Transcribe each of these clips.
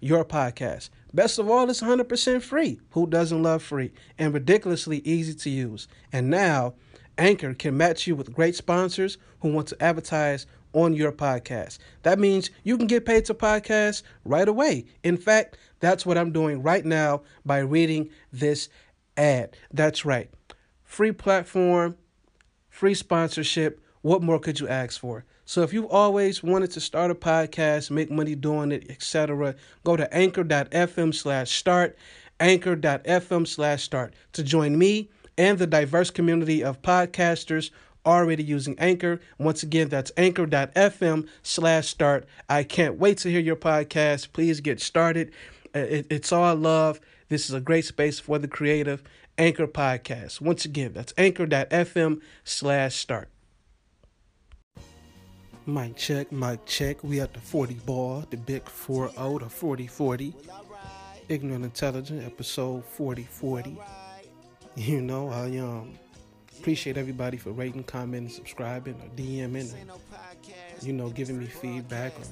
your podcast. Best of all, it's 100% free. Who doesn't love free? And ridiculously easy to use. And now, Anchor can match you with great sponsors who want to advertise on your podcast. That means you can get paid to podcast right away. In fact, that's what I'm doing right now by reading this ad. That's right. Free platform, free sponsorship. What more could you ask for? So if you've always wanted to start a podcast, make money doing it, etc., go to anchor.fm slash start, anchor.fm slash start to join me and the diverse community of podcasters already using Anchor. Once again, that's anchor.fm slash start. I can't wait to hear your podcast. Please get started. Uh, it's all love. This is a great space for the creative. Anchor Podcast. Once again, that's anchor.fm slash start. Mic check, mic check. We at the 40 ball, the big 4 0 to 40 40. Ignorant Intelligent, episode 40 40. You know, I um appreciate everybody for rating, commenting, subscribing, or DMing, or, you know, giving me feedback. Or,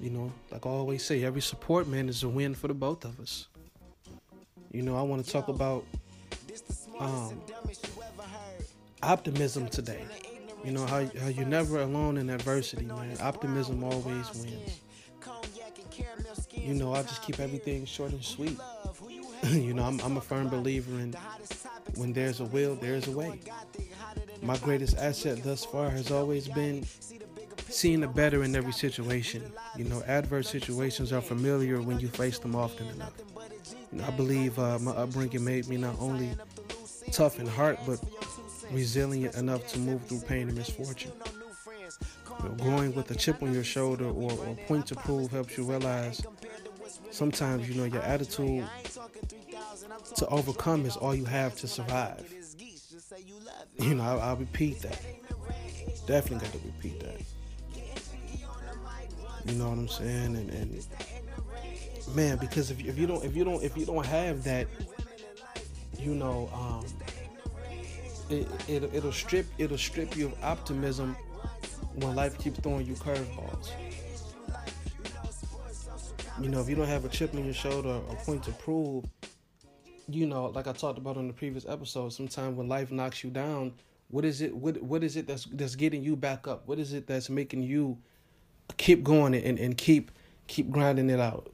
you know, like I always say, every support, man, is a win for the both of us. You know, I want to talk about um, optimism today. You know how, how you're never alone in adversity, man. Optimism always wins. You know, I just keep everything short and sweet. you know, I'm, I'm a firm believer in when there's a will, there's a way. My greatest asset thus far has always been seeing the better in every situation. You know, adverse situations are familiar when you face them often enough. You know, I believe uh, my upbringing made me not only tough in heart, but resilient enough to move through pain and misfortune. You growing with a chip on your shoulder or, or point to prove helps you realize sometimes you know your attitude to overcome is all you have to survive. You know, I'll, I'll repeat that. Definitely got to repeat that. You know what I'm saying? And, and man, because if, if you don't if you don't if you don't have that, you know, um, it, it it'll strip it'll strip you of optimism when life keeps throwing you curveballs. You know, if you don't have a chip on your shoulder or a point to prove, you know, like I talked about on the previous episode, sometimes when life knocks you down, what is it what what is it that's that's getting you back up? What is it that's making you keep going and, and keep keep grinding it out?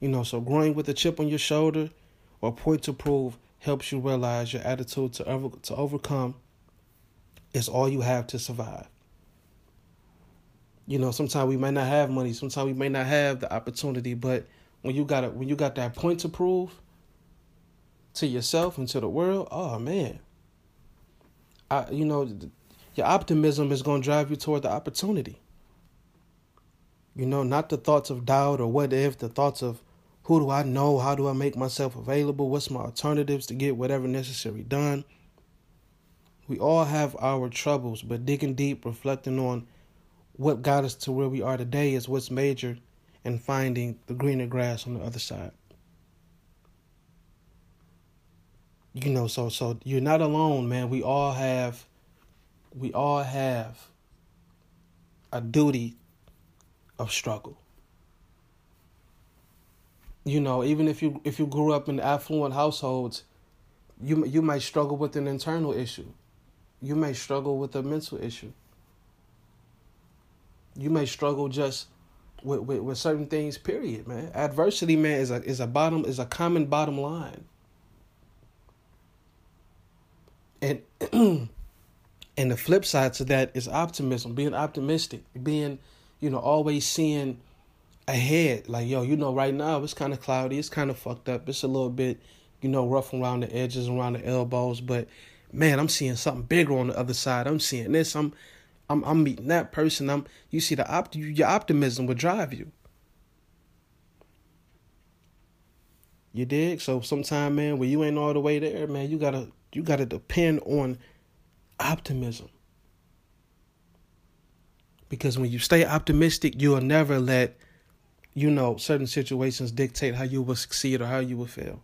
You know, so growing with a chip on your shoulder or point to prove helps you realize your attitude to over, to overcome is all you have to survive. You know, sometimes we may not have money, sometimes we may not have the opportunity, but when you got it, when you got that point to prove to yourself and to the world, oh man, I you know, your optimism is going to drive you toward the opportunity. You know, not the thoughts of doubt or what if, the thoughts of who do I know? How do I make myself available? What's my alternatives to get whatever necessary done? We all have our troubles, but digging deep, reflecting on what got us to where we are today is what's major and finding the greener grass on the other side. You know, so so you're not alone, man. We all have we all have a duty of struggle you know, even if you if you grew up in affluent households, you you might struggle with an internal issue. You may struggle with a mental issue. You may struggle just with, with, with certain things, period, man. Adversity, man, is a is a bottom is a common bottom line. And and the flip side to that is optimism, being optimistic, being, you know, always seeing ahead. Like, yo, you know, right now it's kind of cloudy, it's kind of fucked up, it's a little bit, you know, rough around the edges, around the elbows, but man, I'm seeing something bigger on the other side. I'm seeing this. I'm, I'm, I'm meeting that person. I'm. You see, the opt, your optimism will drive you. You dig? So sometime, man, when you ain't all the way there, man, you gotta you gotta depend on optimism. Because when you stay optimistic, you'll never let, you know, certain situations dictate how you will succeed or how you will fail.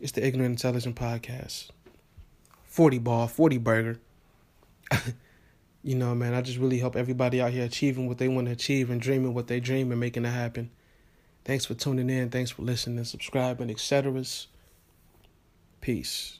It's the Ignorant Intelligent Podcast. 40 ball, 40 burger. you know, man, I just really hope everybody out here achieving what they want to achieve and dreaming what they dream and making it happen. Thanks for tuning in. Thanks for listening, subscribing, etc. Peace.